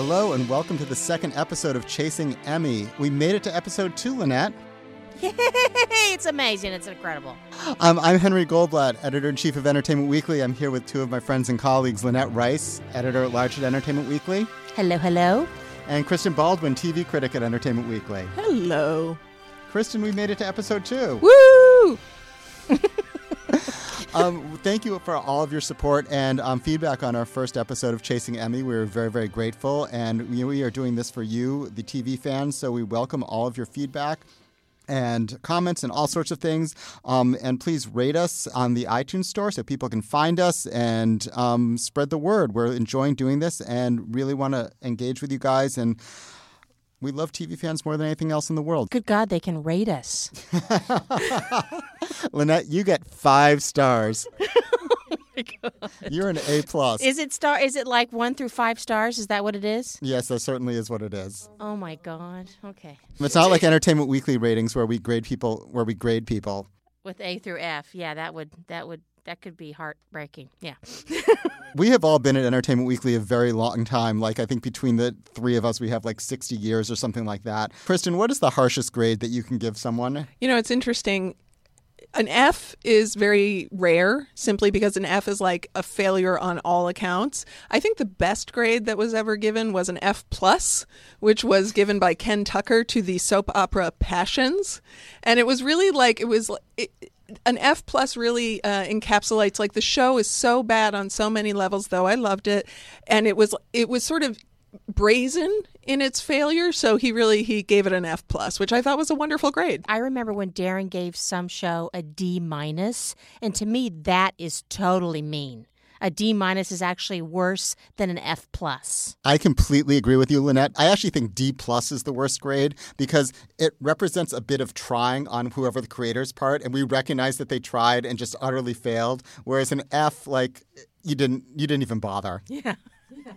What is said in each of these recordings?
Hello, and welcome to the second episode of Chasing Emmy. We made it to episode two, Lynette. it's amazing. It's incredible. Um, I'm Henry Goldblatt, editor in chief of Entertainment Weekly. I'm here with two of my friends and colleagues, Lynette Rice, editor at large at Entertainment Weekly, Hello, hello. and Kristen Baldwin, TV critic at Entertainment Weekly. Hello. Kristen, we made it to episode two. Woo! Um, thank you for all of your support and um, feedback on our first episode of Chasing Emmy. We're very, very grateful, and we, we are doing this for you, the TV fans. So we welcome all of your feedback and comments and all sorts of things. Um, and please rate us on the iTunes store so people can find us and um, spread the word. We're enjoying doing this and really want to engage with you guys. And we love TV fans more than anything else in the world. Good God, they can rate us. Lynette, you get five stars. Oh God. You're an A plus. Is it star? Is it like one through five stars? Is that what it is? Yes, that certainly is what it is. Oh my God. Okay. It's not like Entertainment Weekly ratings where we grade people where we grade people. With A through F, yeah, that would that would that could be heartbreaking. Yeah. We have all been at Entertainment Weekly a very long time. Like I think between the three of us, we have like 60 years or something like that. Kristen, what is the harshest grade that you can give someone? You know, it's interesting. An F is very rare simply because an F is like a failure on all accounts. I think the best grade that was ever given was an F plus, which was given by Ken Tucker to the soap opera Passions, and it was really like it was it, an F plus really uh, encapsulates like the show is so bad on so many levels. Though I loved it, and it was it was sort of brazen in its failure. So he really he gave it an F plus, which I thought was a wonderful grade. I remember when Darren gave some show a D minus, and to me that is totally mean. A D minus is actually worse than an F plus. I completely agree with you, Lynette. I actually think D plus is the worst grade because it represents a bit of trying on whoever the creator's part, and we recognize that they tried and just utterly failed. Whereas an F, like you didn't, you didn't even bother. Yeah.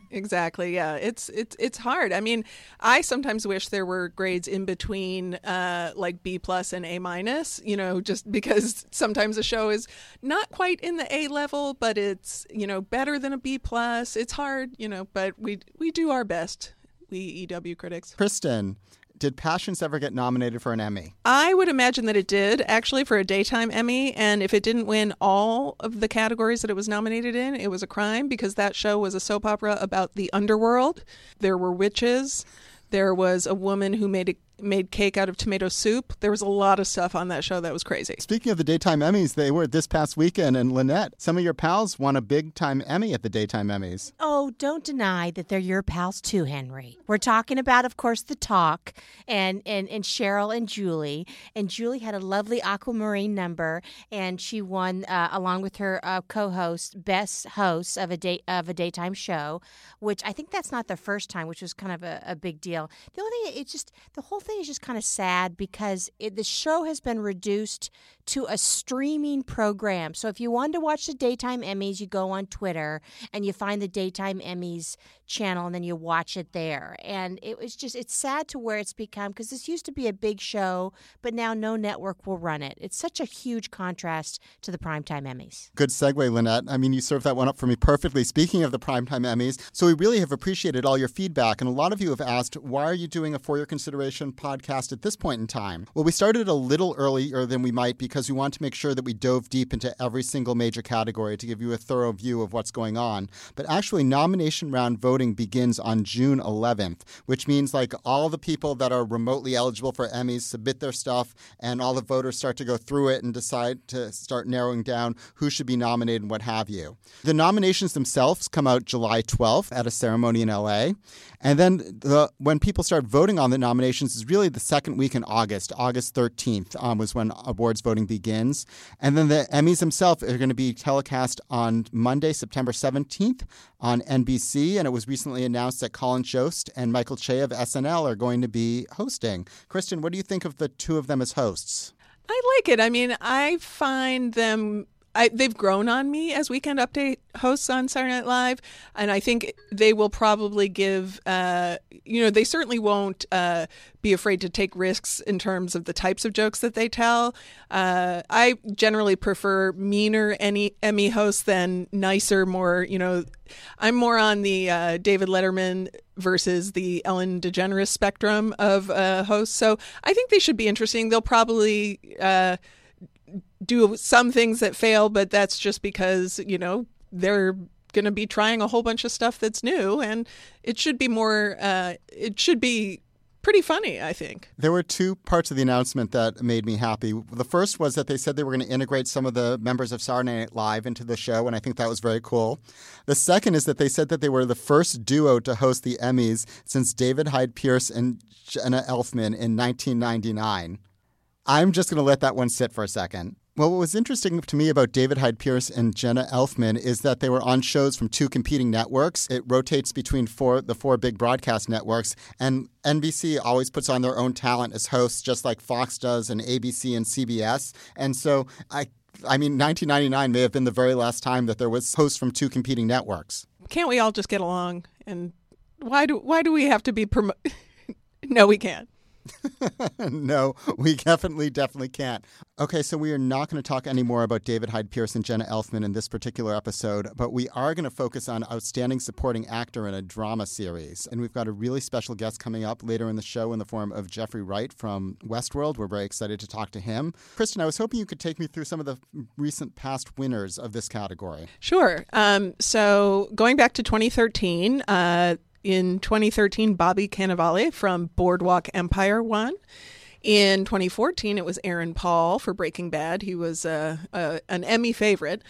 Exactly. Yeah. It's it's it's hard. I mean, I sometimes wish there were grades in between, uh, like B plus and A minus. You know, just because sometimes a show is not quite in the A level, but it's you know better than a B plus. It's hard, you know, but we we do our best. We EW critics. Kristen, did Passions ever get nominated for an Emmy? I would imagine that it did actually for a daytime Emmy, and if it didn't win all of the categories that it was nominated in, it was a crime because that show was a soap opera about the underworld. There were witches. There was a woman who made a, made cake out of tomato soup. There was a lot of stuff on that show that was crazy. Speaking of the daytime Emmys, they were this past weekend, and Lynette, some of your pals won a big time Emmy at the daytime Emmys. Oh, don't deny that they're your pals too, Henry. We're talking about, of course, the talk and, and, and Sheryl and Julie. And Julie had a lovely aquamarine number, and she won uh, along with her uh, co-host, best host of a day of a daytime show, which I think that's not the first time, which was kind of a, a big deal. The only thing, it's just the whole thing is just kind of sad because it, the show has been reduced to a streaming program. So if you wanted to watch the daytime Emmys, you go on Twitter and you find the daytime Emmys channel and then you watch it there. And it was just it's sad to where it's become because this used to be a big show, but now no network will run it. It's such a huge contrast to the primetime Emmys. Good segue, Lynette. I mean, you served that one up for me perfectly. Speaking of the primetime Emmys, so we really have appreciated all your feedback, and a lot of you have asked, why are you doing a For Your Consideration podcast at this point in time? Well, we started a little earlier than we might because we want to make sure that we dove deep into every single major category to give you a thorough view of what's going on. But actually, nomination round voting begins on June 11th, which means like all the people that are remotely eligible for Emmys submit their stuff, and all the voters start to go through it and decide to start narrowing down who should be nominated and what have you. The nominations themselves come out July 12th at a ceremony in LA. And then the, when people start voting on the nominations is really the second week in August. August 13th um, was when awards voting begins. And then the Emmys themselves are going to be telecast on Monday, September 17th on NBC. And it was recently announced that Colin Jost and Michael Che of SNL are going to be hosting. Kristen, what do you think of the two of them as hosts? I like it. I mean, I find them I, they've grown on me as weekend update hosts on Saturday Night Live, and I think they will probably give. Uh, you know, they certainly won't uh, be afraid to take risks in terms of the types of jokes that they tell. Uh, I generally prefer meaner any Emmy hosts than nicer, more. You know, I'm more on the uh, David Letterman versus the Ellen DeGeneres spectrum of uh, hosts, so I think they should be interesting. They'll probably uh, do some things that fail, but that's just because, you know, they're going to be trying a whole bunch of stuff that's new and it should be more uh, it should be pretty funny, I think. There were two parts of the announcement that made me happy. The first was that they said they were going to integrate some of the members of Saturday Night Live into the show, and I think that was very cool. The second is that they said that they were the first duo to host the Emmys since David Hyde Pierce and Jenna Elfman in 1999. I'm just going to let that one sit for a second. Well, what was interesting to me about David Hyde Pierce and Jenna Elfman is that they were on shows from two competing networks. It rotates between four the four big broadcast networks, and NBC always puts on their own talent as hosts, just like Fox does, and ABC and CBS. And so I I mean, 1999 may have been the very last time that there was hosts from two competing networks. Can't we all just get along? And why do why do we have to be promoted? no, we can't. no, we definitely, definitely can't. Okay, so we are not going to talk anymore about David Hyde Pierce and Jenna Elfman in this particular episode, but we are going to focus on Outstanding Supporting Actor in a Drama Series. And we've got a really special guest coming up later in the show in the form of Jeffrey Wright from Westworld. We're very excited to talk to him. Kristen, I was hoping you could take me through some of the recent past winners of this category. Sure. Um, so going back to 2013, uh, in 2013, Bobby Cannavale from Boardwalk Empire won. In 2014, it was Aaron Paul for Breaking Bad. He was uh, uh, an Emmy favorite.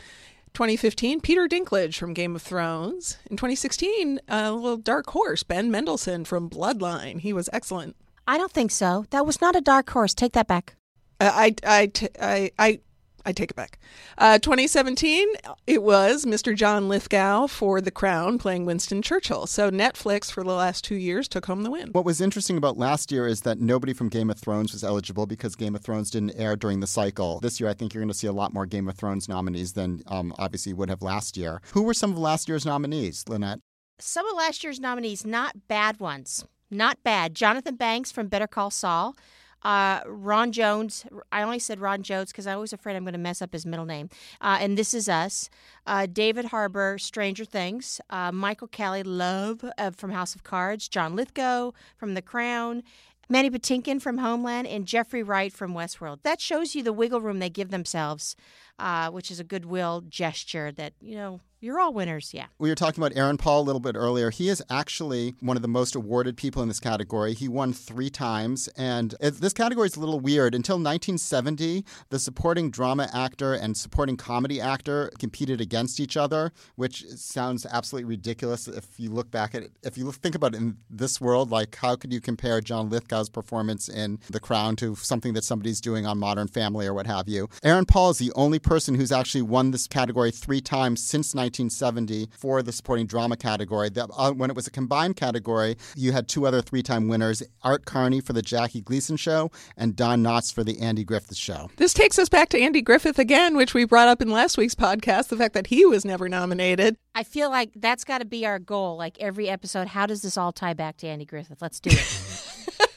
2015, Peter Dinklage from Game of Thrones. In 2016, a little dark horse, Ben Mendelsohn from Bloodline. He was excellent. I don't think so. That was not a dark horse. Take that back. Uh, I, I, I, I, I I take it back. Uh, 2017, it was Mr. John Lithgow for The Crown playing Winston Churchill. So Netflix for the last two years took home the win. What was interesting about last year is that nobody from Game of Thrones was eligible because Game of Thrones didn't air during the cycle. This year, I think you're going to see a lot more Game of Thrones nominees than um, obviously would have last year. Who were some of last year's nominees, Lynette? Some of last year's nominees, not bad ones. Not bad. Jonathan Banks from Better Call Saul. Uh, Ron Jones. I only said Ron Jones because I was afraid I'm going to mess up his middle name. Uh, and This Is Us. Uh, David Harbour, Stranger Things. Uh, Michael Kelly, Love from House of Cards. John Lithgow from The Crown. Mandy Patinkin from Homeland and Jeffrey Wright from Westworld. That shows you the wiggle room they give themselves, uh, which is a goodwill gesture that, you know, you're all winners, yeah. We were talking about Aaron Paul a little bit earlier. He is actually one of the most awarded people in this category. He won three times, and this category is a little weird. Until 1970, the supporting drama actor and supporting comedy actor competed against each other, which sounds absolutely ridiculous if you look back at it. If you think about it in this world, like how could you compare John Lithgow's performance in The Crown to something that somebody's doing on Modern Family or what have you? Aaron Paul is the only person who's actually won this category three times since 1970 for the supporting drama category. That, uh, when it was a combined category, you had two other three time winners Art Carney for the Jackie Gleason Show and Don Knotts for the Andy Griffith Show. This takes us back to Andy Griffith again, which we brought up in last week's podcast the fact that he was never nominated. I feel like that's got to be our goal. Like every episode, how does this all tie back to Andy Griffith? Let's do it.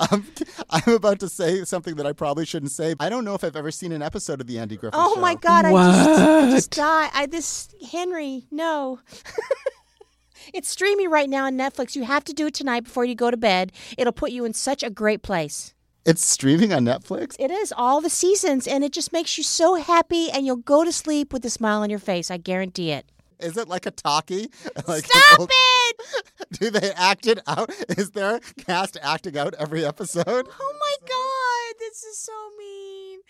um, I'm about to say something that I probably shouldn't say. I don't know if I've ever seen an episode of the Andy Griffith oh Show. my god! I just, I just die. I this Henry no. it's streaming right now on Netflix. You have to do it tonight before you go to bed. It'll put you in such a great place. It's streaming on Netflix? It is, all the seasons, and it just makes you so happy, and you'll go to sleep with a smile on your face. I guarantee it. Is it like a talkie? Like Stop old... it! Do they act it out? Is there a cast acting out every episode? Oh my god, this is so mean.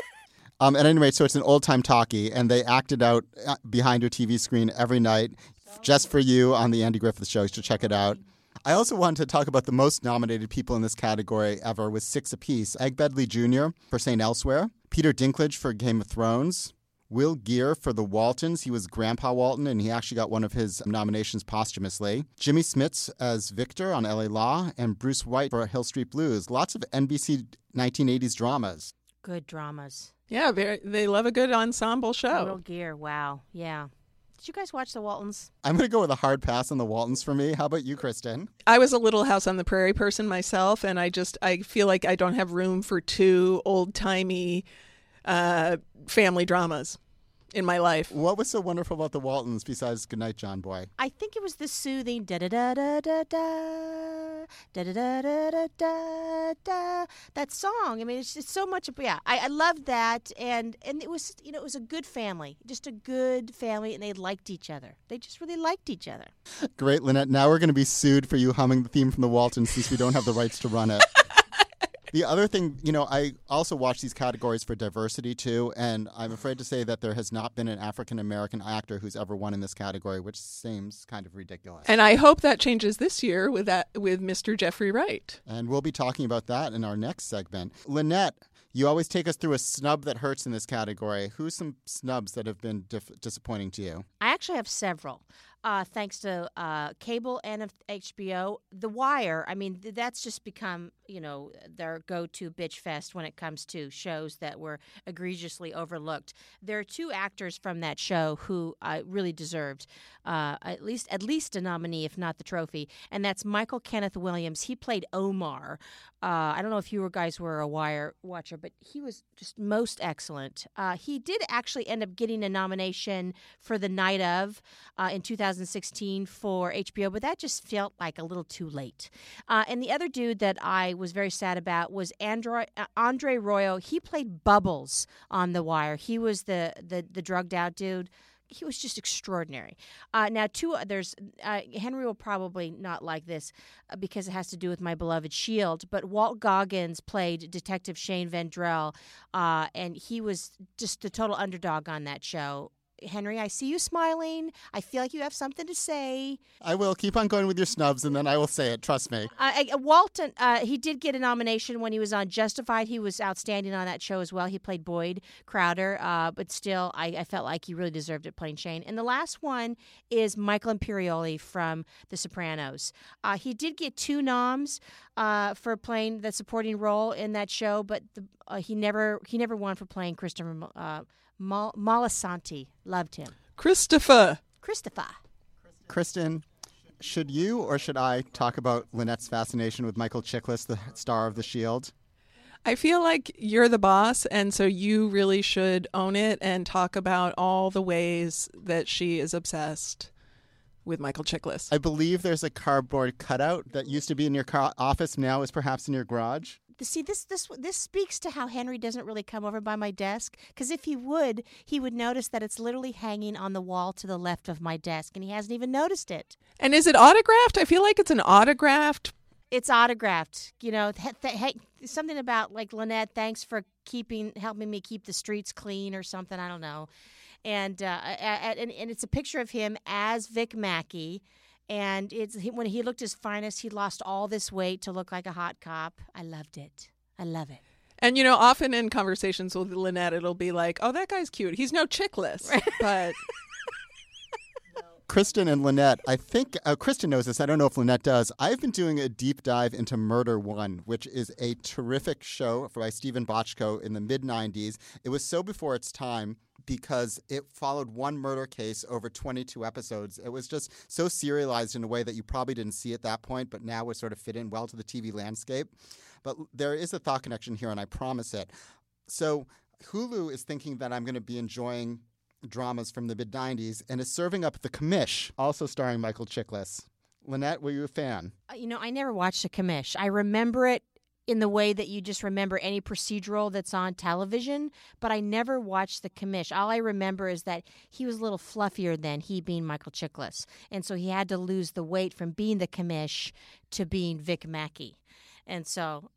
um, at any rate, so it's an old time talkie, and they acted out uh, behind your TV screen every night just for you on the Andy Griffith Show. You should check it out. I also wanted to talk about the most nominated people in this category ever with six apiece. Ed Begley Jr. for St. Elsewhere, Peter Dinklage for Game of Thrones, Will Geer for the Waltons. He was Grandpa Walton, and he actually got one of his nominations posthumously. Jimmy Smits as Victor on LA Law, and Bruce Weitz for Hill Street Blues. Lots of NBC 1980s dramas. Good dramas. Yeah, very, they love a good ensemble show. Little Gear. Wow. Yeah. Did you guys watch the Waltons? I'm going to go with a hard pass on the Waltons for me. How about you, Kristen? I was a Little House on the Prairie person myself, and I just I feel like I don't have room for two old timey uh, family dramas in my life. What was so wonderful about the Waltons besides Goodnight, John Boy? I think it was the soothing da da da da da da da da da da da da da that song. I mean, it's just so much. Yeah, I, I love that, and and it was you know it was a good family, just a good family, and they liked each other. They just really liked each other. Great, Lynette. Now we're going to be sued for you humming the theme from the Waltons since we don't have the rights to run it. The other thing, you know, I also watch these categories for diversity too, and I'm afraid to say that there has not been an African American actor who's ever won in this category, which seems kind of ridiculous. And I hope that changes this year with that with Mr. Jeffrey Wright. And we'll be talking about that in our next segment. Lynette, you always take us through a snub that hurts in this category. Who's some snubs that have been dif- disappointing to you? I actually have several. Uh, thanks to uh, cable and HBO, The Wire. I mean, th- that's just become you know their go-to bitch fest when it comes to shows that were egregiously overlooked. There are two actors from that show who uh, really deserved uh, at least at least a nominee, if not the trophy, and that's Michael Kenneth Williams. He played Omar. Uh, I don't know if you guys were a Wire watcher, but he was just most excellent. Uh, he did actually end up getting a nomination for the night of in 2016 for HBO, but that just felt like a little too late. and the other dude that I was very sad about was Andre, uh, Andre Royo. He played Bubbles on The Wire. He was the the, the drugged out dude. He was just extraordinary. Uh, now, two others. Uh, Henry will probably not like this uh, because it has to do with my beloved Shield. But Walt Goggins played Detective Shane Vendrell, uh, and he was just the total underdog on that show. Henry, I see you smiling. I feel like you have something to say. I will keep on going with your snubs, and then I will say it. Trust me. Uh, Walton, uh, he did get a nomination when he was on Justified. He was outstanding on that show as well. He played Boyd Crowder, uh, but still, I, I, felt like he really deserved it playing Shane. And the last one is Michael Imperioli from The Sopranos. Uh, he did get two noms uh, for playing the supporting role in that show, but the, uh, he never he never won for playing Christopher. Mal- Moltisanti. Loved him. Christopher. Christopher. Kristen, should you or should I talk about Lynette's fascination with Michael Chiklis, the star of The Shield? I feel like you're the boss, and so you really should own it and talk about all the ways that she is obsessed with Michael Chiklis. I believe there's a cardboard cutout that used to be in your car- office, now is perhaps in your garage see this this this speaks to how Henry doesn't really come over by my desk because if he would, he would notice that it's literally hanging on the wall to the left of my desk, and he hasn't even noticed it. And is it autographed? I feel like it's an autographed. It's autographed. You know, th- th- hey, something about like Lynette. Thanks for keeping helping me keep the streets clean or something. I don't know. And uh, and, and it's a picture of him as Vic Mackey and it's when he looked his finest, he lost all this weight to look like a hot cop. I loved it. I love it. And you know, often in conversations with Lynette, it'll be like, "Oh, that guy's cute. He's no Chiklis," but. Kristen and Lynette, I think uh, Kristen knows this. I don't know if Lynette does. I've been doing a deep dive into Murder One, which is a terrific show by Steven Bochco in the mid 90s. It was so before its time because it followed one murder case over 22 episodes. It was just so serialized in a way that you probably didn't see at that point, but now would sort of fit in well to the TV landscape. But there is a thought connection here, and I promise it. So Hulu is thinking that I'm going to be enjoying dramas from the mid 90s and is serving up The Commish, also starring Michael Chiklis. Lynette, were you a fan? Uh, you know, I never watched The Commish. I remember it in the way that you just remember any procedural that's on television, but I never watched the commish. All I remember is that he was a little fluffier than he being Michael Chiklis. And so he had to lose the weight from being the commish to being Vic Mackey. And so,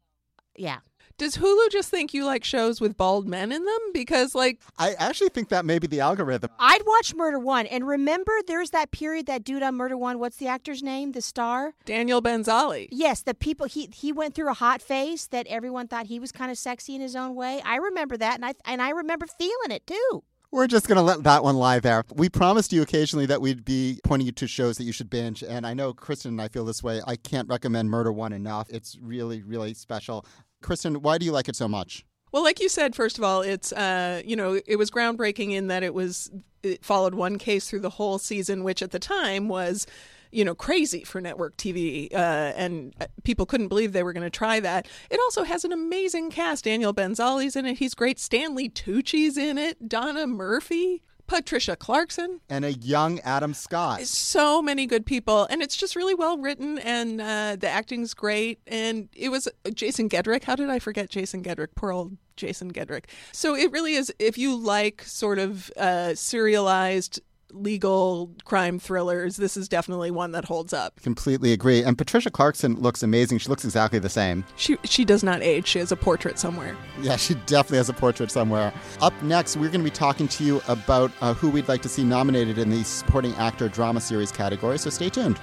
yeah. Does Hulu just think you like shows with bald men in them? Because, like, I actually think that may be the algorithm. I'd watch Murder One, and remember, there's that period that dude on Murder One. What's the actor's name? The star? Daniel Benzali. Yes, the people he he went through a hot phase that everyone thought he was kind of sexy in his own way. I remember that, and I and I remember feeling it too. We're just going to let that one lie there. We promised you occasionally that we'd be pointing you to shows that you should binge, and I know Kristen and I feel this way. I can't recommend Murder One enough. It's really, really special. Kristen, why do you like it so much? Well, like you said, first of all, it's uh, you know it was groundbreaking in that it was it followed one case through the whole season, which at the time was you know crazy for network TV, uh, and uh, people couldn't believe they were going to try that. It also has an amazing cast. Daniel Benzali's in it. He's great. Stanley Tucci's in it. Donna Murphy. Patricia Clarkson. And a young Adam Scott. So many good people. And it's just really well written, and uh, the acting's great. And it was uh, Jason Gedrick. How did I forget Jason Gedrick? Poor old Jason Gedrick. So it really is, if you like sort of uh, serialized legal crime thrillers, this is definitely one that holds up. Completely agree. And Patricia Clarkson looks amazing. She looks exactly the same. She she does not age. She has a portrait somewhere. Yeah, she definitely has a portrait somewhere. Up next, we're going to be talking to you about uh, who we'd like to see nominated in the supporting actor drama series category. So stay tuned.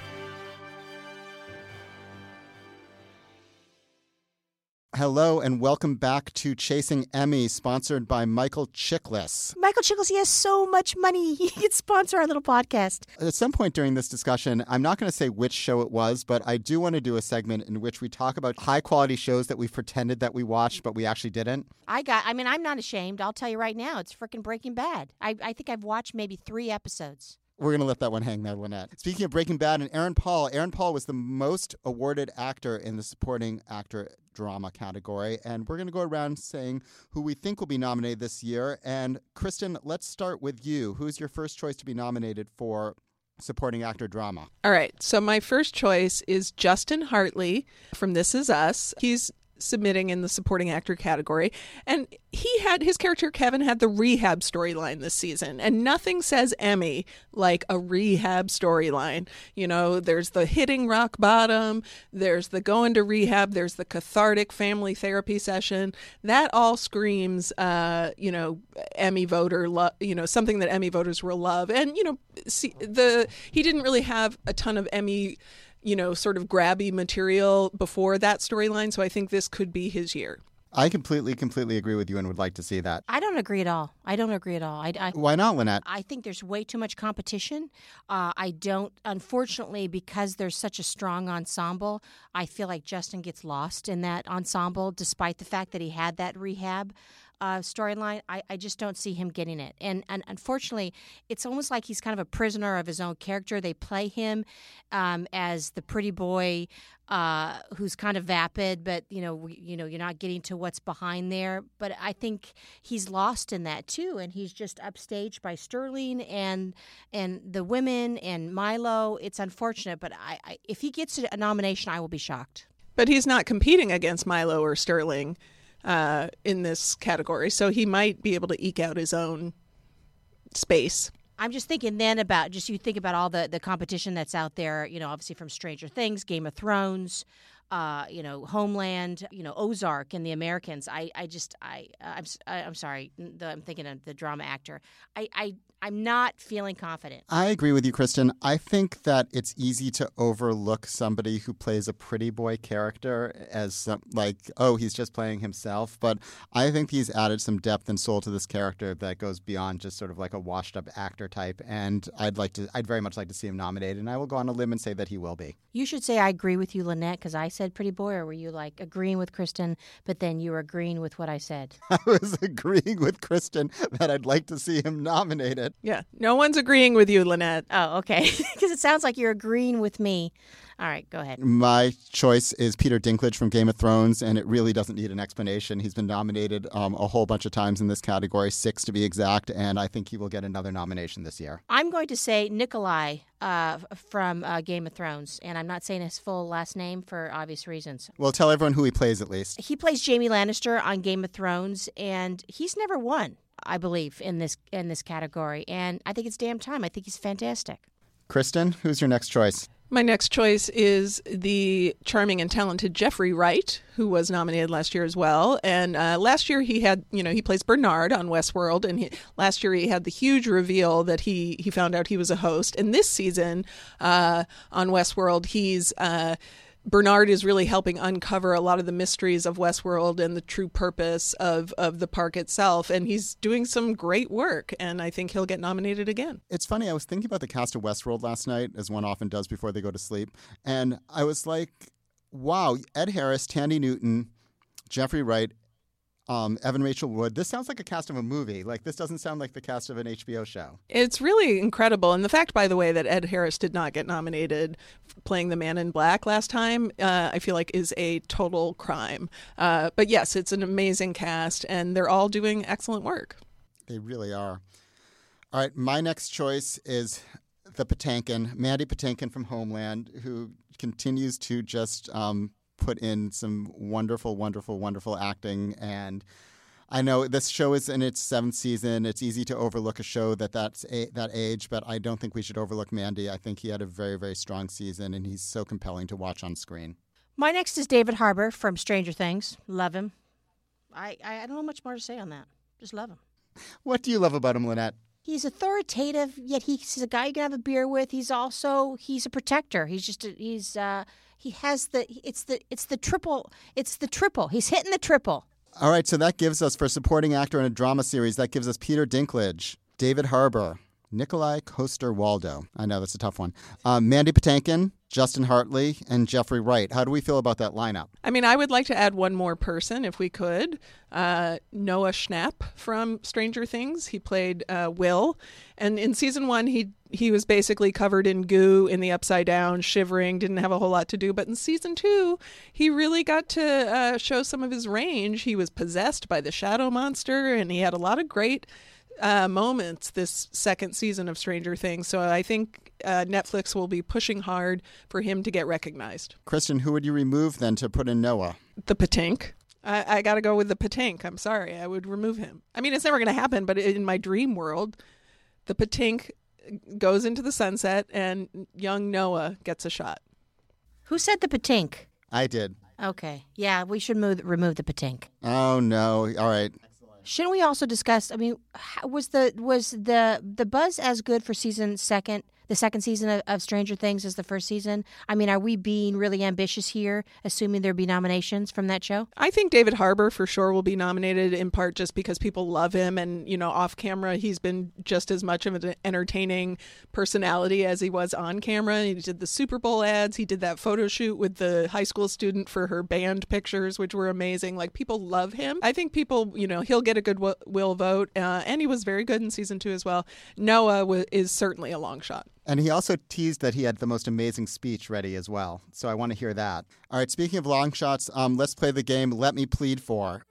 Hello and welcome back to Chasing Emmy, sponsored by Michael Chiklis. Michael Chiklis, he has so much money. He could sponsor our little podcast. At some point during this discussion, I'm not going to say which show it was, but I do want to do a segment in which we talk about high quality shows that we pretended that we watched, but we actually didn't. I got, I mean, I'm not ashamed. I'll tell you right now, it's freaking Breaking Bad. I, I think I've watched maybe three episodes. We're going to let that one hang there, Lynette. Speaking of Breaking Bad and Aaron Paul, Aaron Paul was the most awarded actor in the supporting actor drama category. And we're going to go around saying who we think will be nominated this year. And Kristen, let's start with you. Who's your first choice to be nominated for supporting actor drama? All right. So my first choice is Justin Hartley from This Is Us. He's submitting in the supporting actor category. And he had his character Kevin had the rehab storyline this season. And nothing says Emmy like a rehab storyline. You know, there's the hitting rock bottom, there's the going to rehab, there's the cathartic family therapy session. That all screams uh, you know, Emmy voter lo- you know, something that Emmy voters will love. And, you know, see the he didn't really have a ton of Emmy you know, sort of grabby material before that storyline. So I think this could be his year. I completely, completely agree with you and would like to see that. I don't agree at all. I don't agree at all. I, I Why not, Lynette? I think there's way too much competition. Uh, I don't, unfortunately, because there's such a strong ensemble, I feel like Justin gets lost in that ensemble, despite the fact that he had that rehab uh, storyline, I, I just don't see him getting it. And, and unfortunately, it's almost like he's kind of a prisoner of his own character. They play him um, as the pretty boy uh, who's kind of vapid, but you know, we, you know, you're not getting to what's behind there. But I think he's lost in that too, and he's just upstaged by Sterling and and the women and Milo. It's unfortunate, but I, I if he gets a nomination, I will be shocked. But he's not competing against Milo or Sterling uh, in this category, so he might be able to eke out his own space. I'm just thinking then about just you think about all the the competition that's out there. You know, obviously from Stranger Things, Game of Thrones, uh, you know, Homeland, you know, Ozark, and The Americans. I, I just, I, I'm, I'm sorry, the, I'm thinking of the drama actor. I, I, I'm not feeling confident. I agree with you, Kristen. I think that it's easy to overlook somebody who plays a pretty boy character as some, like, oh, he's just playing himself. But I think he's added some depth and soul to this character that goes beyond just sort of like a washed up actor type. And I'd like to, I'd very much like to see him nominated. And I will go on a limb and say that he will be. You should say I agree with you, Lynette, because I said pretty boy, or were you like agreeing with Kristen, but then you were agreeing with what I said? I was agreeing with Kristen that I'd like to see him nominated. Yeah, no one's agreeing with you, Lynette. Oh, okay. Because it sounds like you're agreeing with me. All right, go ahead. My choice is Peter Dinklage from Game of Thrones, and it really doesn't need an explanation. He's been nominated um, a whole bunch of times in this category, six to be exact, and I think he will get another nomination this year. I'm going to say Nikolaj uh, from uh, Game of Thrones, and I'm not saying his full last name for obvious reasons. Well, tell everyone who he plays at least. He plays Jaime Lannister on Game of Thrones, and he's never won. I believe in this in this category, and I think it's damn time. I think he's fantastic. Kristen, who's your next choice? My next choice is the charming and talented Jeffrey Wright, who was nominated last year as well. And uh, last year he had, you know, he plays Bernard on Westworld, and he, last year he had the huge reveal that he he found out he was a host. And this season uh, on Westworld, he's uh, Bernard is really helping uncover a lot of the mysteries of Westworld and the true purpose of, of the park itself. And he's doing some great work, and I think he'll get nominated again. It's funny, I was thinking about the cast of Westworld last night, as one often does before they go to sleep, and I was like, wow, Ed Harris, Thandie Newton, Jeffrey Wright, um, Evan Rachel Wood. This sounds like a cast of a movie. Like this doesn't sound like the cast of an HBO show. It's really incredible. And the fact, by the way, that Ed Harris did not get nominated playing the man in black last time, uh, I feel like is a total crime. Uh, but yes, it's an amazing cast, and they're all doing excellent work. They really are. All right, my next choice is the Patinkin, Mandy Patinkin from Homeland, who continues to just um, put in some wonderful, wonderful, wonderful acting. And I know this show is in its seventh season. It's easy to overlook a show that that's a, that age, but I don't think we should overlook Mandy. I think he had a very, very strong season, and he's so compelling to watch on screen. My next is David Harbour from Stranger Things. Love him. I, I don't know much more to say on that. Just love him. What do you love about him, Lynette? He's authoritative, yet he's a guy you can have a beer with. He's also he's a protector. He's just a, he's uh, he has the it's the it's the triple it's the triple. He's hitting the triple. All right, so that gives us for supporting actor in a drama series. That gives us Peter Dinklage, David Harbour, Nikolaj Coster-Waldau. I know that's a tough one. Um, Mandy Patinkin, Justin Hartley, and Jeffrey Wright. How do we feel about that lineup? I mean, I would like to add one more person if we could. Uh, Noah Schnapp from Stranger Things. He played uh, Will, and in season one, he he was basically covered in goo in the upside down, shivering, didn't have a whole lot to do. But in season two, he really got to uh, show some of his range. He was possessed by the shadow monster, and he had a lot of great uh, moments this second season of Stranger Things. So I think uh, Netflix will be pushing hard for him to get recognized. Kristen, who would you remove then to put in Noah? The Patink. I, I got to go with the Patink. I'm sorry. I would remove him. I mean, it's never going to happen, but in my dream world, the Patink goes into the sunset and young Noah gets a shot. Who said the Patink? I did. Okay. Yeah, we should move, remove the Patink. Oh, no. All right. Shouldn't we also discuss? I mean, was the was the the buzz as good for season second the second season of, of, Stranger Things as the first season? I mean, are we being really ambitious here, assuming there'll be nominations from that show? I think David Harbour for sure will be nominated in part just because people love him, and you know, off camera he's been just as much of an entertaining personality as he was on camera. He did the Super Bowl ads, he did that photo shoot with the high school student for her band pictures, which were amazing. Like people love him. I think people, you know, he'll get a good will vote, uh, and he was very good in season two as well. Noah is certainly a long shot. And he also teased that he had the most amazing speech ready as well. So I want to hear that. All right, speaking of long shots, um, let's play the game Let Me Plead For.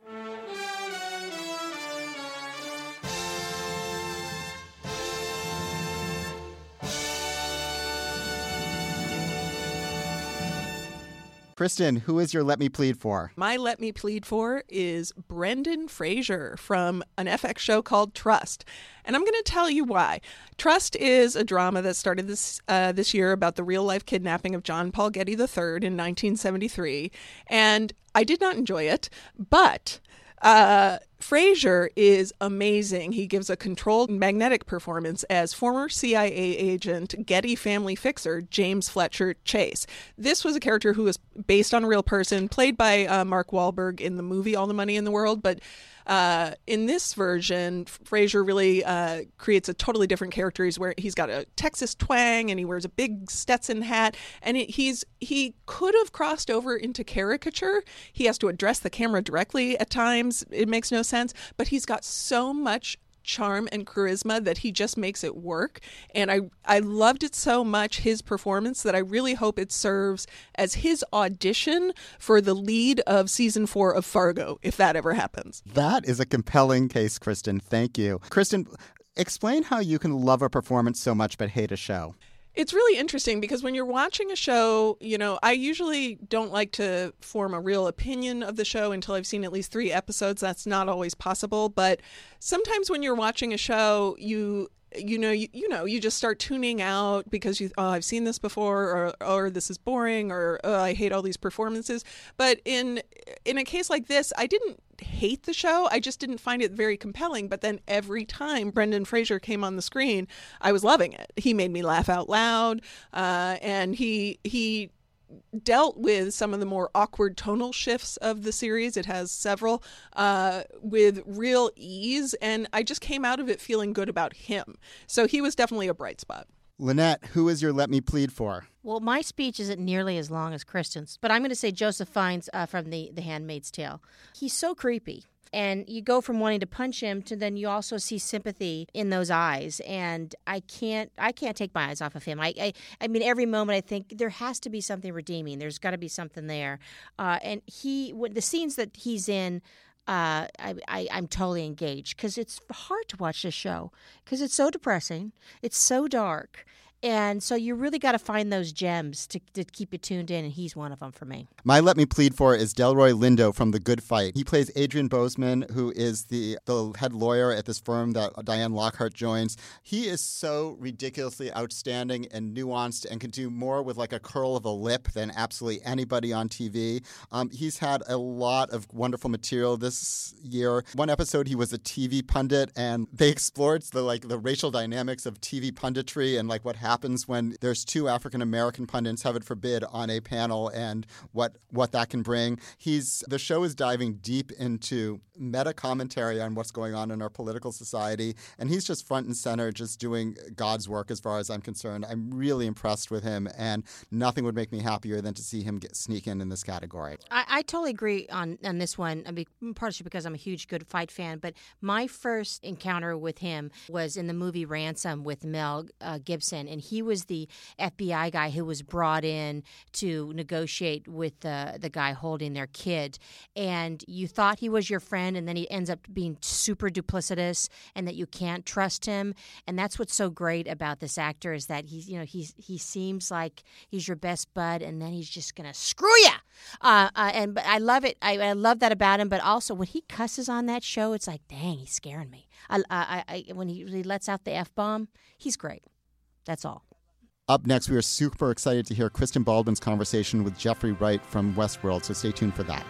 Kristen, who is your Let Me Plead For? My Let Me Plead For is Brendan Fraser from an FX show called Trust. And I'm going to tell you why. Trust is a drama that started this uh, this year about the real life kidnapping of John Paul Getty III in 1973. And I did not enjoy it, but uh, Fraser is amazing. He gives a controlled magnetic performance as former CIA agent Getty family fixer James Fletcher Chase. This was a character who was based on a real person, played by uh, Mark Wahlberg in the movie All the Money in the World, but uh, in this version, Fraser really uh, creates a totally different character. He's where he's got a Texas twang and he wears a big Stetson hat, and it, he's he could have crossed over into caricature. He has to address the camera directly at times. It makes no sense, but he's got so much charm and charisma that he just makes it work. And i i loved it so much his performance that i really hope it serves as his audition for the lead of season 4 of fargo if that ever happens. That is a compelling case kristen. Thank you. Kristen explain how you can love a performance so much but hate a show it's really interesting because when you're watching a show, you know, I usually don't like to form a real opinion of the show until I've seen at least three episodes. That's not always possible. But sometimes when you're watching a show, you you know you, you know you just start tuning out because you oh I've seen this before or or this is boring or oh, I hate all these performances but in in a case like this I didn't hate the show. I just didn't find it very compelling. But then every time Brendan Fraser came on the screen, I was loving it. He made me laugh out loud, uh, and he he dealt with some of the more awkward tonal shifts of the series. It has several uh, with real ease, and I just came out of it feeling good about him. So he was definitely a bright spot. Lynette, who is your Let Me Plead for? Well, my speech isn't nearly as long as Kristen's, but I'm going to say Joseph Fiennes uh, from the, the Handmaid's Tale. He's so creepy. And you go from wanting to punch him to then you also see sympathy in those eyes. And I can't I can't take my eyes off of him. I I, I mean every moment I think there has to be something redeeming. There's got to be something there. Uh, and he the scenes that he's in uh, I, I, am totally engaged because it's hard to watch this show because it's so depressing. It's so dark. And so you really got to find those gems to, to keep you tuned in, and he's one of them for me. My Let Me Plead For is Delroy Lindo from The Good Fight. He plays Adrian Boseman, who is the, the head lawyer at this firm that Diane Lockhart joins. He is so ridiculously outstanding and nuanced and can do more with like a curl of a lip than absolutely anybody on TV. Um, he's had a lot of wonderful material this year. One episode, he was a TV pundit, and they explored the like the racial dynamics of TV punditry and like what happened happens when there's two African American pundits, heaven forbid, on a panel and what what that can bring. He's the show is diving deep into meta commentary on what's going on in our political society, and he's just front and center, just doing God's work as far as I'm concerned. I'm really impressed with him, and nothing would make me happier than to see him get sneak in in this category. I, I totally agree on on this one. I mean, partially because I'm a huge Good Fight fan, but my first encounter with him was in the movie Ransom with Mel uh, Gibson, and he was the FBI guy who was brought in to negotiate with the the guy holding their kid, and you thought he was your friend, and then he ends up being super duplicitous, and that you can't trust him, and that's what's so great about this actor is that he's you know he's he seems like he's your best bud, and then he's just gonna screw you, uh, uh, and I love it. I, I love that about him, but also when he cusses on that show, it's like, dang, he's scaring me. I, I, I when he, he lets out the f bomb, he's great. That's all. Up next, we are super excited to hear Kristen Baldwin's conversation with Jeffrey Wright from Westworld, so stay tuned for that.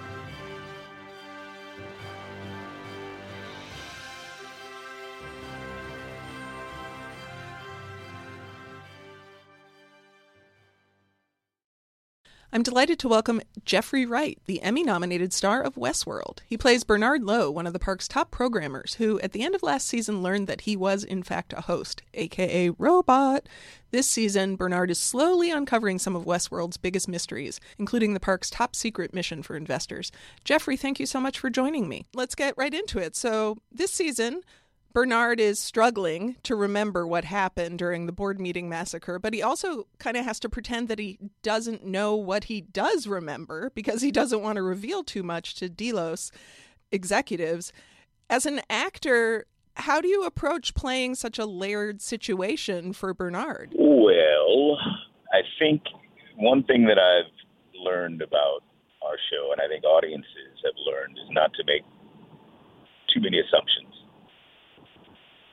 I'm delighted to welcome Jeffrey Wright, the Emmy nominated star of Westworld. He plays Bernard Lowe, one of the park's top programmers, who at the end of last season learned that he was, in fact, a host, aka Robot. This season, Bernard is slowly uncovering some of Westworld's biggest mysteries, including the park's top secret mission for investors. Jeffrey, thank you so much for joining me. Let's get right into it. So, this season, Bernard is struggling to remember what happened during the board meeting massacre, but he also kind of has to pretend that he doesn't know what he does remember because he doesn't want to reveal too much to Delos executives. As an actor, how do you approach playing such a layered situation for Bernard? Well, I think one thing that I've learned about our show, and I think audiences have learned, is not to make too many assumptions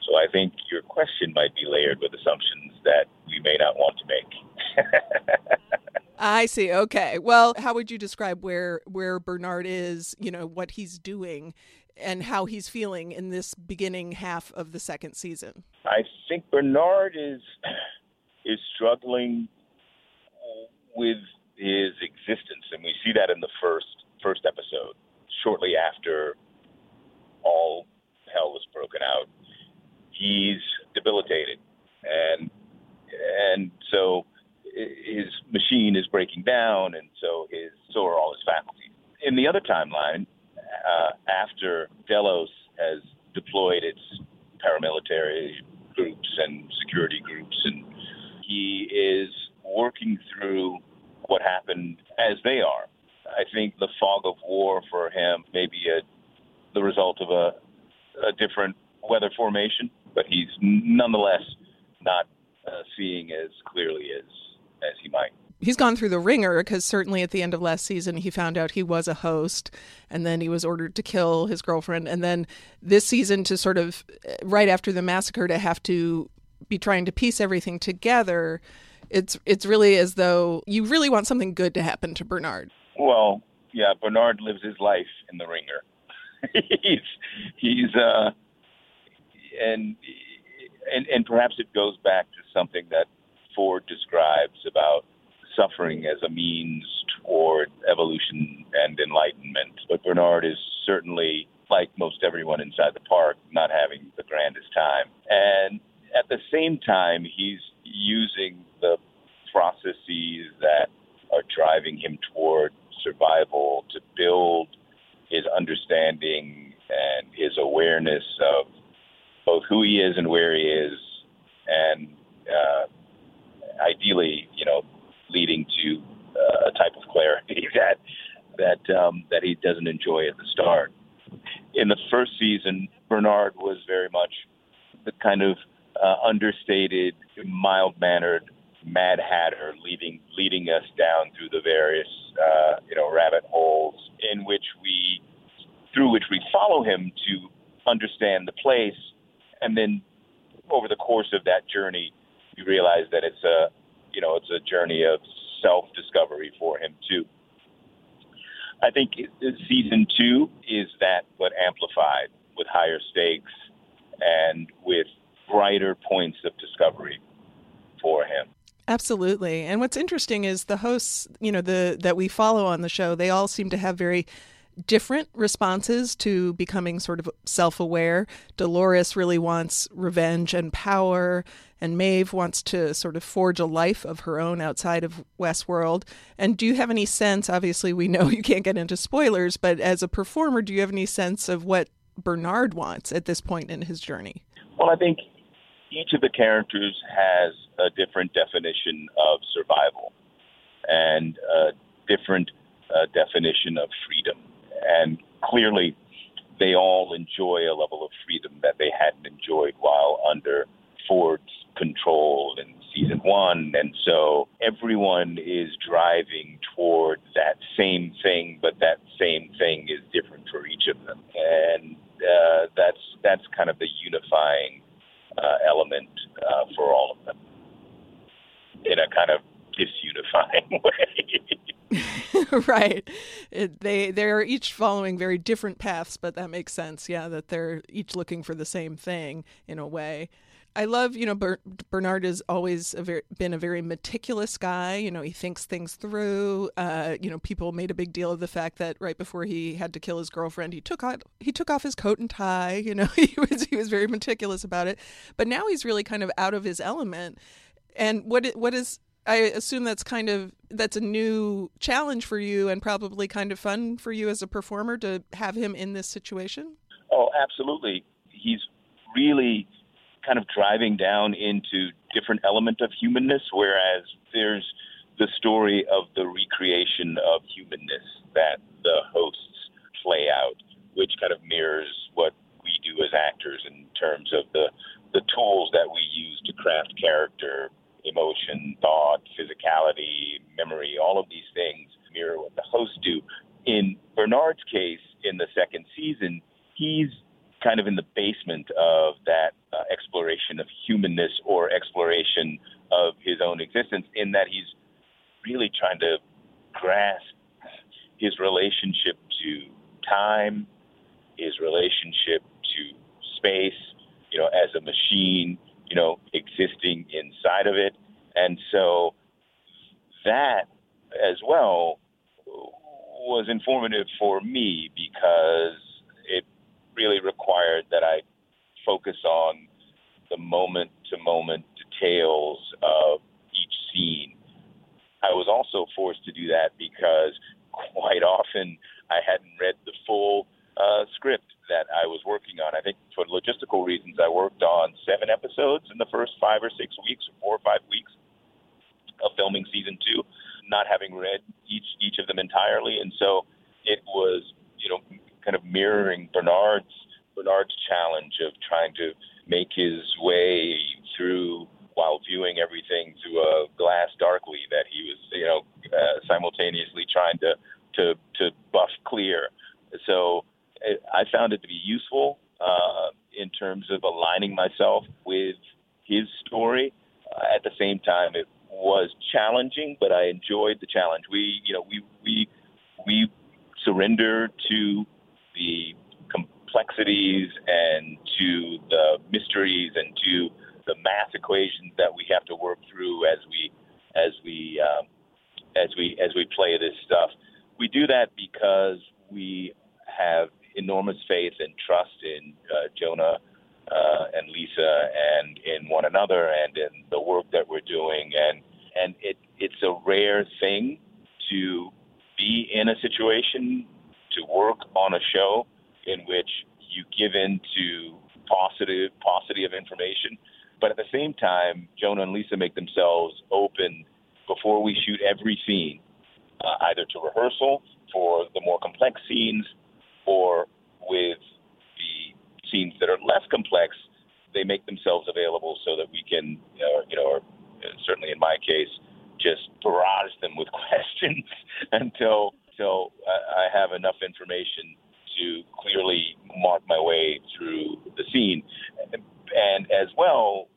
so I think your question might be layered with assumptions that we may not want to make. I see. Okay. Well, how would you describe where where Bernard is, you know, what he's doing and how he's feeling in this beginning half of the second season? I think Bernard is is struggling with his existence and we see that in the first first episode shortly after all hell was broken out he's debilitated, and and so his machine is breaking down, and so his so are all his faculties. In the other timeline, uh, after Delos has deployed its paramilitary groups and security groups, and he is working through what happened as they are. I think the fog of war for him may be a, the result of a, a different weather formation but he's nonetheless not uh, seeing as clearly as as he might. He's gone through the wringer because certainly at the end of last season he found out he was a host, and then he was ordered to kill his girlfriend, and then this season to sort of uh, right after the massacre to have to be trying to piece everything together. It's it's really as though you really want something good to happen to Bernard. Well, yeah, Bernard lives his life in the wringer. he's he's uh and and and perhaps it goes back to something that Ford describes about suffering as a means toward evolution and enlightenment. But Bernard is certainly, like most everyone inside the park, not having the grandest time. And at the same time, he's using the processes that are driving him toward survival to build his understanding and his awareness of both who he is and where he is, and uh, ideally, you know, leading to uh, a type of clarity that that um, that he doesn't enjoy at the start. In the first season, Bernard was very much the kind of uh, understated, mild-mannered Mad Hatter, leading leading us down through the various uh, you know rabbit holes in which we through which we follow him to understand the place, and then over the course of that journey, you realize that it's a you know it's a journey of self-discovery for him too. I think season two is that, but amplified with higher stakes and with brighter points of discovery for him. Absolutely. And what's interesting is the hosts, you know, the that we follow on the show, they all seem to have very different responses to becoming sort of self aware. Dolores really wants revenge and power, and Maeve wants to sort of forge a life of her own outside of Westworld. And do you have any sense? Obviously, we know you can't get into spoilers, but as a performer, do you have any sense of what Bernard wants at this point in his journey? Well, I think each of the characters has a different definition of survival and a different uh, definition of freedom and clearly they all enjoy a level of freedom that they hadn't enjoyed while under Ford's control in season one. And so everyone is driving toward that same thing, but that same thing is different for each of them. And uh, that's that's kind of the unifying uh, element uh, for all of them in a kind of disunifying way. right. It, they they're each following very different paths, but that makes sense. Yeah, that they're each looking for the same thing in a way. I love, you know, Ber- Bernard has always a very, been a very meticulous guy. You know, he thinks things through. Uh, you know, people made a big deal of the fact that right before he had to kill his girlfriend, he took out he took off his coat and tie. You know, he was he was very meticulous about it. But now he's really kind of out of his element. And what what is I assume that's kind of that's a new challenge for you and probably kind of fun for you as a performer to have him in this situation. Oh, absolutely. He's really kind of driving down into different element of humanness whereas there's the story of the recreation of humanness that the hosts play out which kind of mirrors what we do as actors in terms of the the tools that we use to craft character emotion, thought, physicality, memory, all of these things mirror what the hosts do. In Bernard's case, in the second season, he's kind of in the basement of that uh, exploration of humanness or exploration of his own existence, in that he's really trying to grasp his relationship to time, his relationship to space, you know, as a machine, you know, existing inside of it. And so that as well was informative for me because it really required that I focus on the moment to moment details of each scene. I was also forced to do that because quite often I hadn't read the full uh, script that I was working on. I think for logistical reasons, I worked on seven episodes in the first five or six weeks, or four or five weeks of filming season two, not having read each each of them entirely, and so it was you know kind of mirroring Bernard's Bernard's challenge of trying to make his way through while viewing everything through a glass darkly that he was you know uh, simultaneously trying to to to buff clear. So I found it to be useful uh, in terms of aligning myself with his story. Uh, at the same time, it was challenging, but I enjoyed the challenge. We, you know, we we we surrender to the complexities and to the mysteries and to the math equations that we have to work through as we as we um, as we as we play this stuff. We do that because we have enormous faith and trust in uh, Jonah uh, and Lisa and in one another and in the work that we're doing. And and it it's a rare thing to be in a situation to work on a show in which you give in to paucity, paucity of information. But at the same time, Jonah and Lisa make themselves open before we shoot every scene, uh, either to rehearsal for the more complex scenes or with the scenes that are less complex, they make themselves available so that we can, uh, you know, or uh, certainly in my case, just barrage them with questions until until I have enough information to clearly mark my way through the scene. And as well,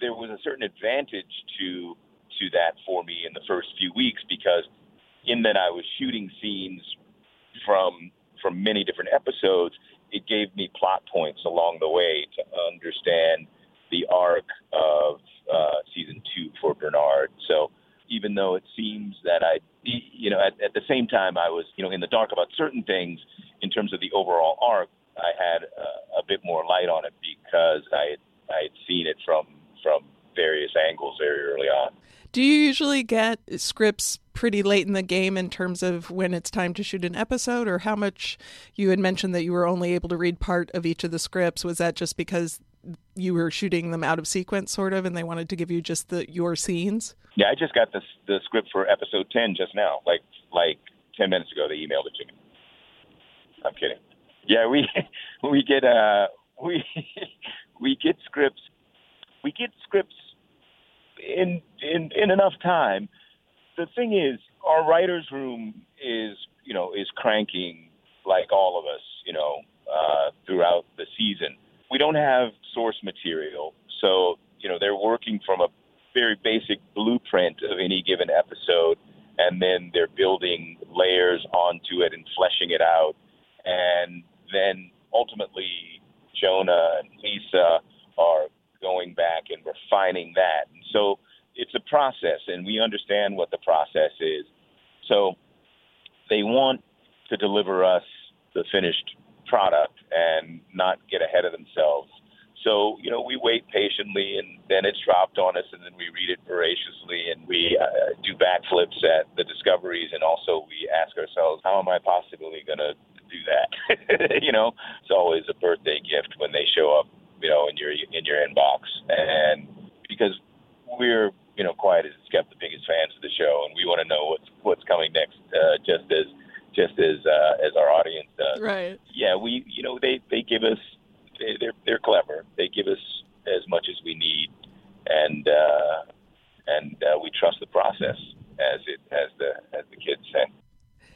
there was a certain advantage to to that for me in the first few weeks because in that I was shooting scenes from from many different episodes, it gave me plot points along the way to understand the arc of uh, season two for Bernard. So even though it seems that I, you know, at, at the same time I was, you know, in the dark about certain things in terms of the overall arc, I had uh, a bit more light on it because I had, I had seen it from from various angles very early on. Do you usually get scripts pretty late in the game in terms of when it's time to shoot an episode, or how much you had mentioned that you were only able to read part of each of the scripts? Was that just because you were shooting them out of sequence, sort of, and they wanted to give you just the your scenes? Yeah, I just got the the script for episode ten just now, like like ten minutes ago. They emailed it to me. I'm kidding. Yeah, we we get uh we we get scripts we get scripts in enough time. The thing is, our writers' room is you know is cranking like all of us, you know, uh, throughout the season. We don't have source material, so you know they're working from a very basic blueprint of any given episode, and then they're building layers onto it and fleshing it out, and then ultimately Jonah and Lisa are going back and refining that. And so it's a process, and we understand what the process is. So they want to deliver us the finished product and not get ahead of themselves. So, you know, we wait patiently and then it's dropped on us and then we read it voraciously and we uh, do backflips at the discoveries and also we ask ourselves, how am I possibly going to do that? you know, it's always a birthday gift when they show up you know, in your in your inbox, and because we're you know quiet as kept the biggest fans of the show, and we want to know what's what's coming next, uh, just as just as uh, as our audience does. Right. Yeah, we you know they they give us they, they're they're clever. They give us as much as we need, and uh, and uh, we trust the process as it as the as the kids say.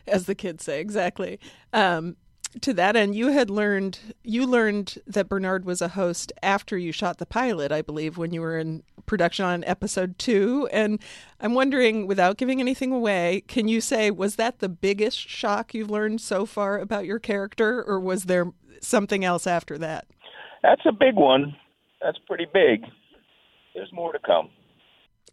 As the kids say, exactly. Um, to that end, you had learned you learned that Bernard was a host after you shot the pilot, I believe, when you were in production on episode two. And I'm wondering, without giving anything away, can you say was that the biggest shock you've learned so far about your character, or was there something else after that? That's a big one. That's pretty big. There's more to come.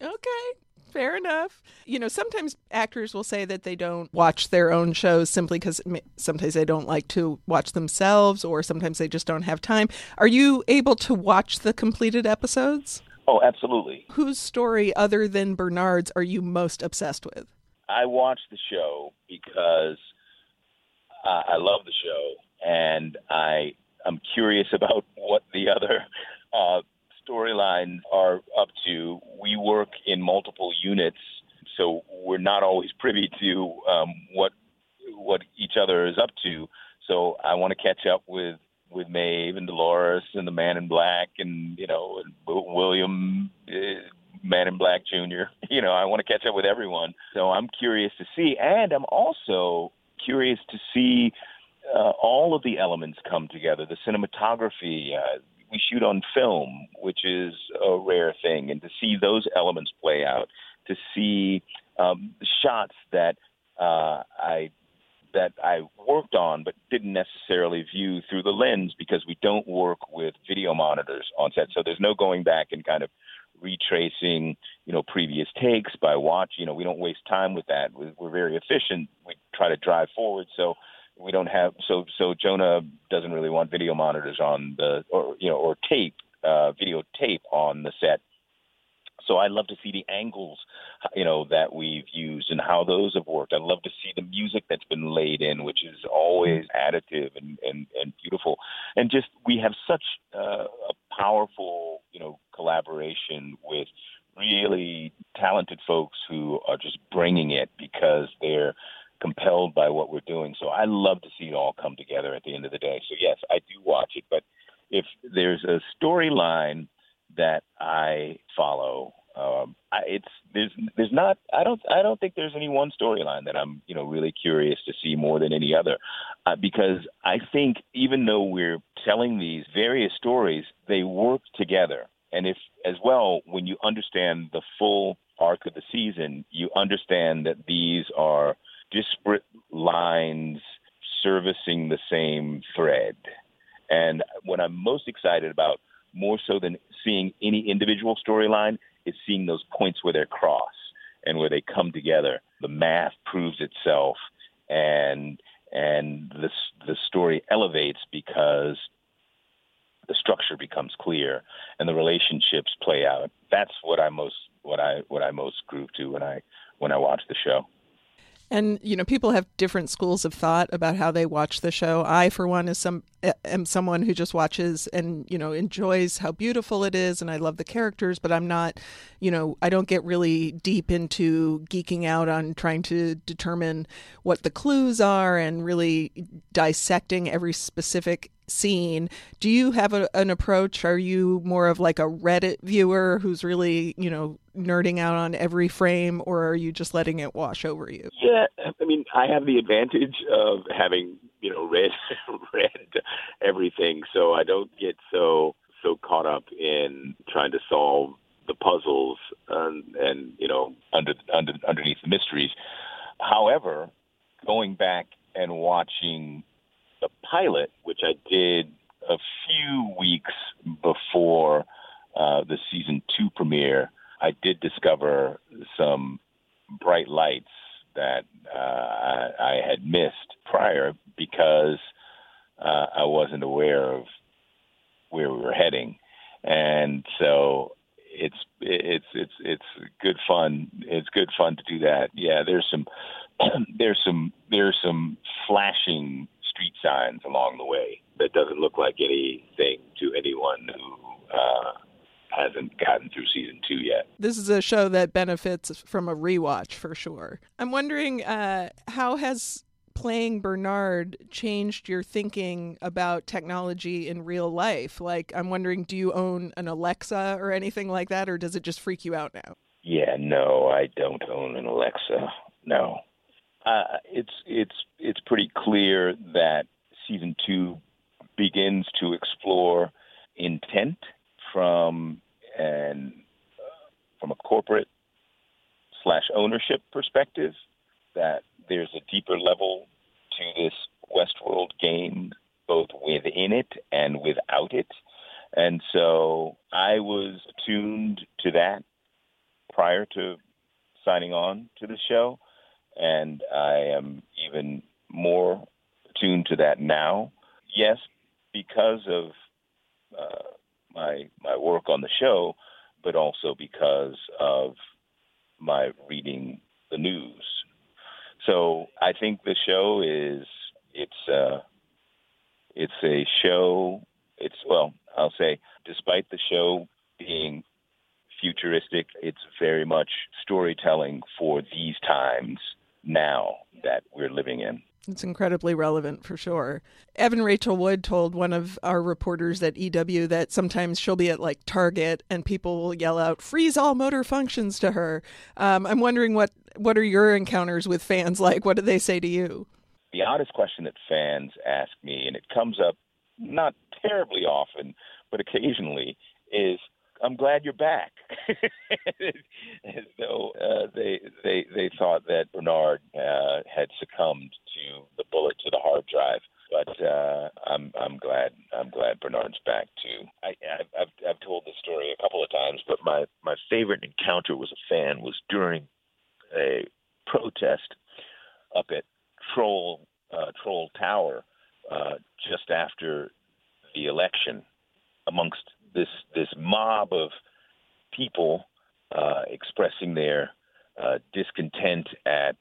Okay. Fair enough. You know, sometimes actors will say that they don't watch their own shows simply because sometimes they don't like to watch themselves or sometimes they just don't have time. Are you able to watch the completed episodes? Oh, absolutely. Whose story other than Bernard's are you most obsessed with? I watch the show because uh, I love the show and I am curious about what the other uh, storylines are up to. We work in multiple units, so we're not always privy to um, what what each other is up to. So I want to catch up with with Maeve and Dolores and the Man in Black and you know William uh, Man in Black Jr. You know I want to catch up with everyone. So I'm curious to see, and I'm also curious to see uh, all of the elements come together. The cinematography, uh, we shoot on film, which is a rare thing, and to see those elements play out, to see um, shots that uh, I that I worked on but didn't necessarily view through the lens because we don't work with video monitors on set. So there's no going back and kind of retracing, you know, previous takes by watch. You know, we don't waste time with that. We're very efficient. We try to drive forward. So we don't have so so Jonah doesn't really want video monitors on the or you know or tape uh, video tape on the set. So I love to see the angles, you know, that we've used and how those have worked. I love to see the music that's been laid in, which is always additive and and, and beautiful. And just we have such uh, a powerful, you know, collaboration with really talented folks who are just bringing it because they're compelled by what we're doing. So I love to see it all come together at the end of the day. So yes, I do watch it, but if there's a storyline that I follow, um, I, it's there's there's not I don't I don't think there's any one storyline that I'm you know really curious to see more than any other, uh, because I think even though we're telling these various stories, they work together. And if as well, when you understand the full arc of the season, you understand that these are disparate lines servicing the same thread. And what I'm most excited about, more so than seeing any individual storyline, is seeing those points where they cross and where they come together. The math proves itself, and and the the story elevates because the structure becomes clear and the relationships play out. That's what I most what I what I most groove to when I when I watch the show. And you know, people have different schools of thought about how they watch the show. I, for one, is some am someone who just watches and you know enjoys how beautiful it is, and I love the characters, but I'm not, you know, I don't get really deep into geeking out on trying to determine what the clues are and really dissecting every specific scene. Do you have a, an approach? Are you more of like a Reddit viewer who's really, you know, nerding out on every frame, or are you just letting it wash over you? Yeah, I mean, I have the advantage of having, you know, read read everything, so I don't get so so caught up in trying to solve the puzzles and, and you know under under underneath the mysteries. However, going back and watching the pilot, which I did a few weeks before uh, the season two premiere, I did discover some bright lights that uh, I, I had missed prior because uh, I wasn't aware of where we were heading, and so it's it's it's it's good fun. It's good fun to do that. Yeah, there's some there's some there's some flashing street signs along the way that doesn't look like anything to anyone who uh, hasn't gotten through season two yet. This is a show that benefits from a rewatch for sure. I'm wondering uh, how has playing Bernard changed your thinking about technology in real life? Like, I'm wondering, do you own an Alexa or anything like that, or does it just freak you out now? Yeah, no, I don't own an Alexa. No, uh, it's it's it's pretty clear that season two begins to explore intent from and from a corporate slash ownership perspective. That there's a deeper level to this Westworld game, both within it and without it. And so I was attuned to that prior to signing on to the show and I am even more attuned to that now. Yes, because of uh, my my work on the show, but also because of my reading the news. So I think the show is it's uh, it's a show. It's well, I'll say, despite the show being futuristic, it's very much storytelling for these times now that we're living in. It's incredibly relevant for sure. Evan Rachel Wood told one of our reporters at EW that sometimes she'll be at like Target and people will yell out "freeze all motor functions" to her. Um, I'm wondering what what are your encounters with fans like? What do they say to you? The oddest question that fans ask me, and it comes up not terribly often, but occasionally, is I'm glad you're back. Though uh, they they they thought that Bernard uh, had succumbed to the bullet to the hard drive. But uh, I'm I'm glad I'm glad Bernard's back too. I, I've I've told this story a couple of times, but my my favorite encounter was a fan was during a protest up at Troll uh, Troll Tower uh, just after the election amongst this this mob of people uh, expressing their uh, discontent at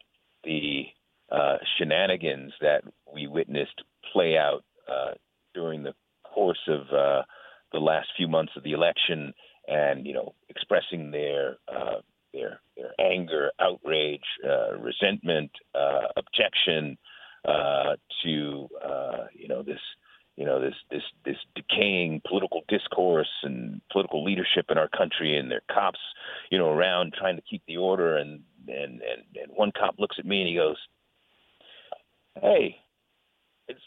the uh, shenanigans that we witnessed play out uh, during the course of uh, the last few months of the election, and you know, expressing their uh, their their anger, outrage, resentment, objection to you know this you know this this this decaying political discourse and political leadership in our country, and their cops you know around trying to keep the order, and and and, and one cop looks at me and he goes, "Hey."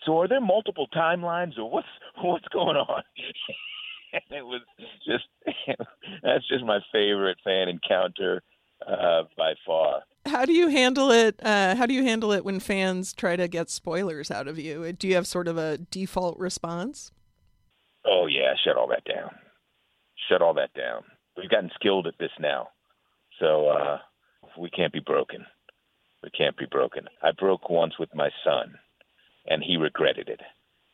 So are there multiple timelines or what's what's going on? and it was just that's just my favorite fan encounter uh, by far. How do you handle it? Uh, how do you handle it when fans try to get spoilers out of you? Do you have sort of a default response? Oh yeah, shut all that down. Shut all that down. We've gotten skilled at this now, so uh, we can't be broken. We can't be broken. I broke once with my son, and he regretted it.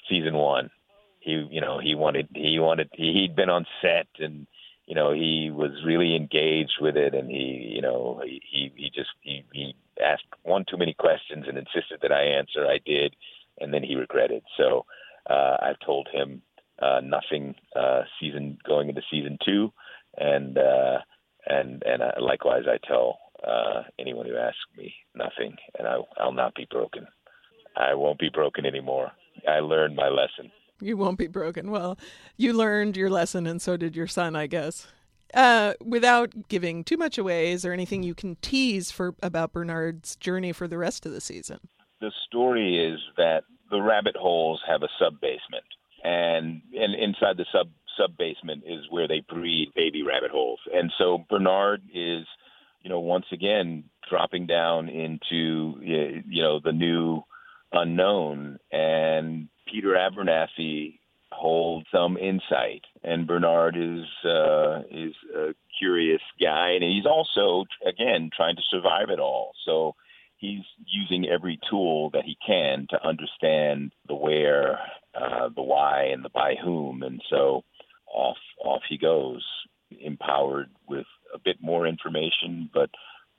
Season one, he you know he wanted he wanted he'd been on set and you know he was really engaged with it and he you know he he, just he, he asked one too many questions and insisted that I answer. I did. And then he regretted. So uh I've told him uh nothing uh season going into season 2 and uh and and uh, likewise I tell uh anyone who asks me nothing and I I'll not be broken. I won't be broken anymore. I learned my lesson you won't be broken. Well, you learned your lesson, and so did your son, I guess. Uh, without giving too much away, is there anything you can tease for about Bernard's journey for the rest of the season? The story is that the rabbit holes have a sub basement, and and inside the sub sub basement is where they breed baby rabbit holes. And so Bernard is, you know, once again dropping down into you know the new unknown and Peter Abernathy holds some insight, and Bernard is uh, is a curious guy, and he's also again trying to survive it all. So he's using every tool that he can to understand the where, uh, the why, and the by whom, and so off off he goes, empowered with a bit more information, but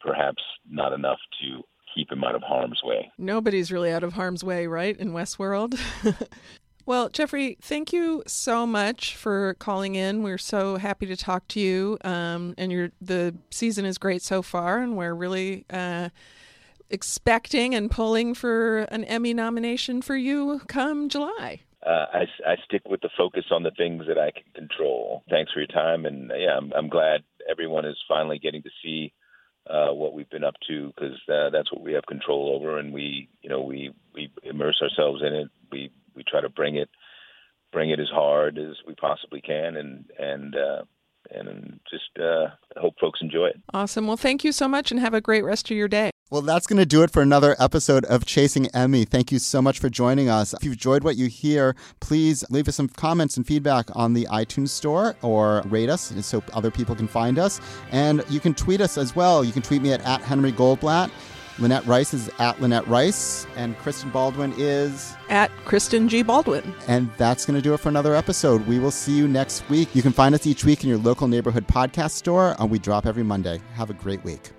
perhaps not enough to keep him out of harm's way. Nobody's really out of harm's way, right, in Westworld? well, Jeffrey, thank you so much for calling in. We're so happy to talk to you. Um, and your the season is great so far, and we're really uh, expecting and pulling for an Emmy nomination for you come July. Uh, I, I stick with the focus on the things that I can control. Thanks for your time, and yeah, I'm, I'm glad everyone is finally getting to see uh, what we've been up to because uh, that's what we have control over, and we, you know, we we immerse ourselves in it. We we try to bring it bring it as hard as we possibly can, and and uh, and just uh, hope folks enjoy it. Awesome. Well, thank you so much, and have a great rest of your day. Well, that's going to do it for another episode of Chasing Emmy. Thank you so much for joining us. If you've enjoyed what you hear, please leave us some comments and feedback on the iTunes store or rate us so other people can find us. And you can tweet us as well. You can tweet me at, at Henry Goldblatt. Lynette Rice is at Lynette Rice, and Kristen Baldwin is at Kristen G. Baldwin. And that's going to do it for another episode. We will see you next week. You can find us each week in your local neighborhood podcast store, and we drop every Monday. Have a great week.